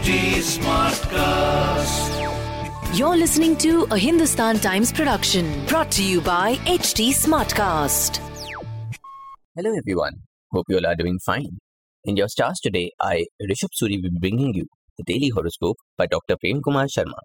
HT Smartcast. You're listening to a Hindustan Times production brought to you by HT Smartcast. Hello everyone. Hope you all are doing fine. In your stars today, I, Rishabh Suri, will be bringing you the daily horoscope by Dr. Prem Kumar Sharma.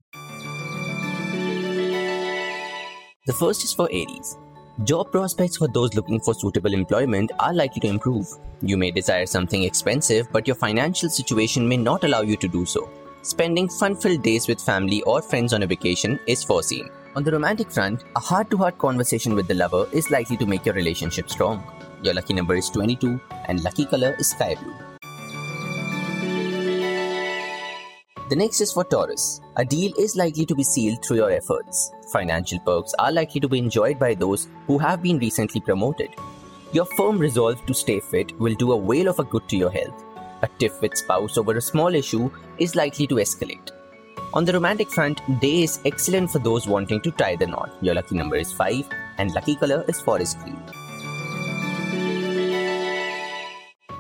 The first is for Aries. Job prospects for those looking for suitable employment are likely to improve. You may desire something expensive, but your financial situation may not allow you to do so. Spending fun filled days with family or friends on a vacation is foreseen. On the romantic front, a heart to heart conversation with the lover is likely to make your relationship strong. Your lucky number is 22 and lucky color is sky blue. The next is for Taurus. A deal is likely to be sealed through your efforts. Financial perks are likely to be enjoyed by those who have been recently promoted. Your firm resolve to stay fit will do a whale of a good to your health. A tiff with spouse over a small issue is likely to escalate. On the romantic front, day is excellent for those wanting to tie the knot. Your lucky number is 5 and lucky color is forest green.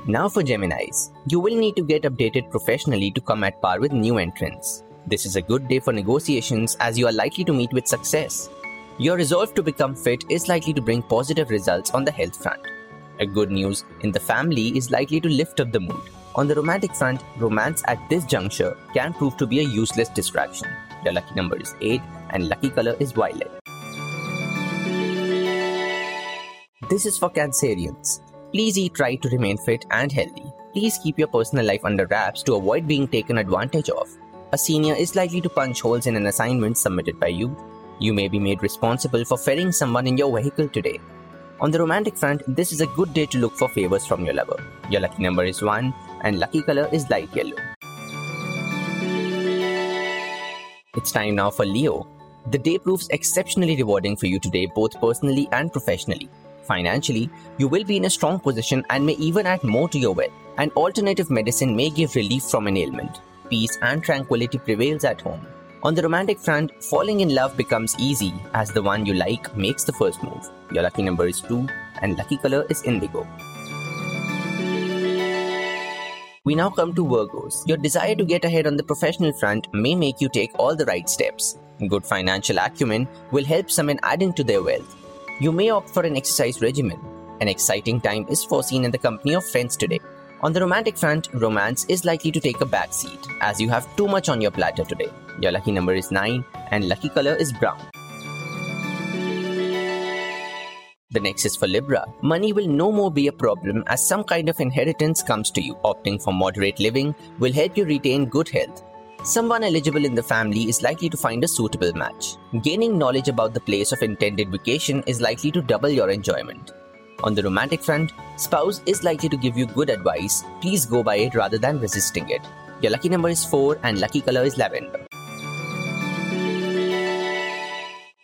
Now for Geminis. You will need to get updated professionally to come at par with new entrants. This is a good day for negotiations as you are likely to meet with success. Your resolve to become fit is likely to bring positive results on the health front. A good news in the family is likely to lift up the mood. On the romantic front, romance at this juncture can prove to be a useless distraction. Your lucky number is 8 and lucky color is violet. This is for Cancerians. Please right to remain fit and healthy. Please keep your personal life under wraps to avoid being taken advantage of. A senior is likely to punch holes in an assignment submitted by you. You may be made responsible for ferrying someone in your vehicle today. On the romantic front, this is a good day to look for favors from your lover. Your lucky number is 1 and lucky color is light yellow. It's time now for Leo. The day proves exceptionally rewarding for you today, both personally and professionally. Financially, you will be in a strong position and may even add more to your wealth. An alternative medicine may give relief from an ailment. Peace and tranquility prevails at home. On the romantic front, falling in love becomes easy as the one you like makes the first move. Your lucky number is 2 and lucky color is indigo. We now come to Virgos. Your desire to get ahead on the professional front may make you take all the right steps. Good financial acumen will help some in adding to their wealth. You may opt for an exercise regimen. An exciting time is foreseen in the company of friends today. On the romantic front, romance is likely to take a back seat as you have too much on your platter today. Your lucky number is 9 and lucky color is brown. The next is for Libra. Money will no more be a problem as some kind of inheritance comes to you. Opting for moderate living will help you retain good health. Someone eligible in the family is likely to find a suitable match. Gaining knowledge about the place of intended vacation is likely to double your enjoyment. On the romantic front, spouse is likely to give you good advice. Please go by it rather than resisting it. Your lucky number is 4 and lucky color is lavender.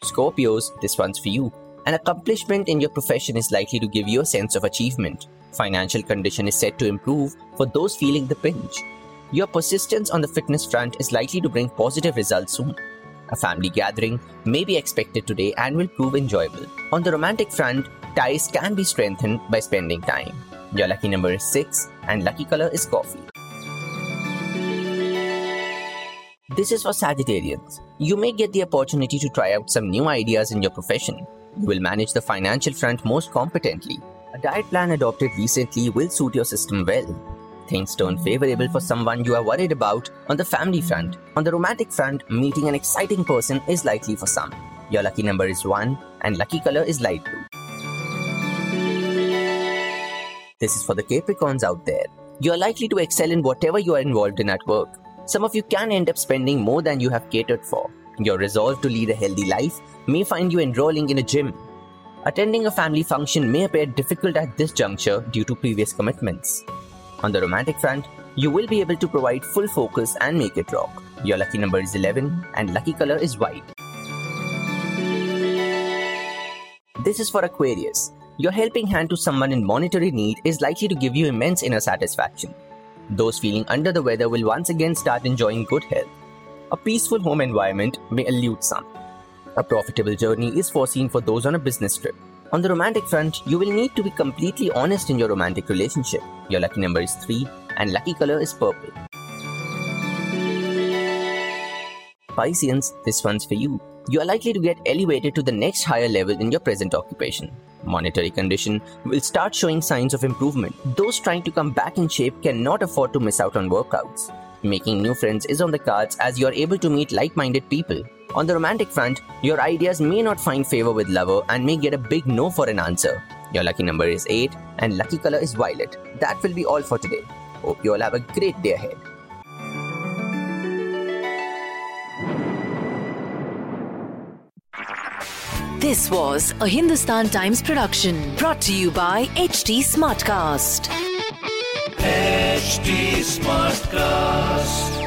Scorpios, this one's for you. An accomplishment in your profession is likely to give you a sense of achievement. Financial condition is set to improve for those feeling the pinch. Your persistence on the fitness front is likely to bring positive results soon. A family gathering may be expected today and will prove enjoyable. On the romantic front, ties can be strengthened by spending time. Your lucky number is 6 and lucky color is coffee. This is for Sagittarians. You may get the opportunity to try out some new ideas in your profession. You will manage the financial front most competently. A diet plan adopted recently will suit your system well things turn favorable for someone you are worried about on the family front. On the romantic front, meeting an exciting person is likely for some. Your lucky number is 1 and lucky color is light blue. This is for the Capricorns out there. You are likely to excel in whatever you are involved in at work. Some of you can end up spending more than you have catered for. Your resolve to lead a healthy life may find you enrolling in a gym. Attending a family function may appear difficult at this juncture due to previous commitments. On the romantic front, you will be able to provide full focus and make it rock. Your lucky number is 11 and lucky color is white. This is for Aquarius. Your helping hand to someone in monetary need is likely to give you immense inner satisfaction. Those feeling under the weather will once again start enjoying good health. A peaceful home environment may elude some. A profitable journey is foreseen for those on a business trip. On the romantic front, you will need to be completely honest in your romantic relationship. Your lucky number is 3 and lucky color is purple. Pisceans, this one's for you. You are likely to get elevated to the next higher level in your present occupation. Monetary condition will start showing signs of improvement. Those trying to come back in shape cannot afford to miss out on workouts. Making new friends is on the cards as you are able to meet like minded people. On the romantic front, your ideas may not find favor with lover and may get a big no for an answer. Your lucky number is 8 and lucky color is violet. That will be all for today. Hope you all have a great day ahead. This was a Hindustan Times production brought to you by HT Smartcast. HT Smartcast.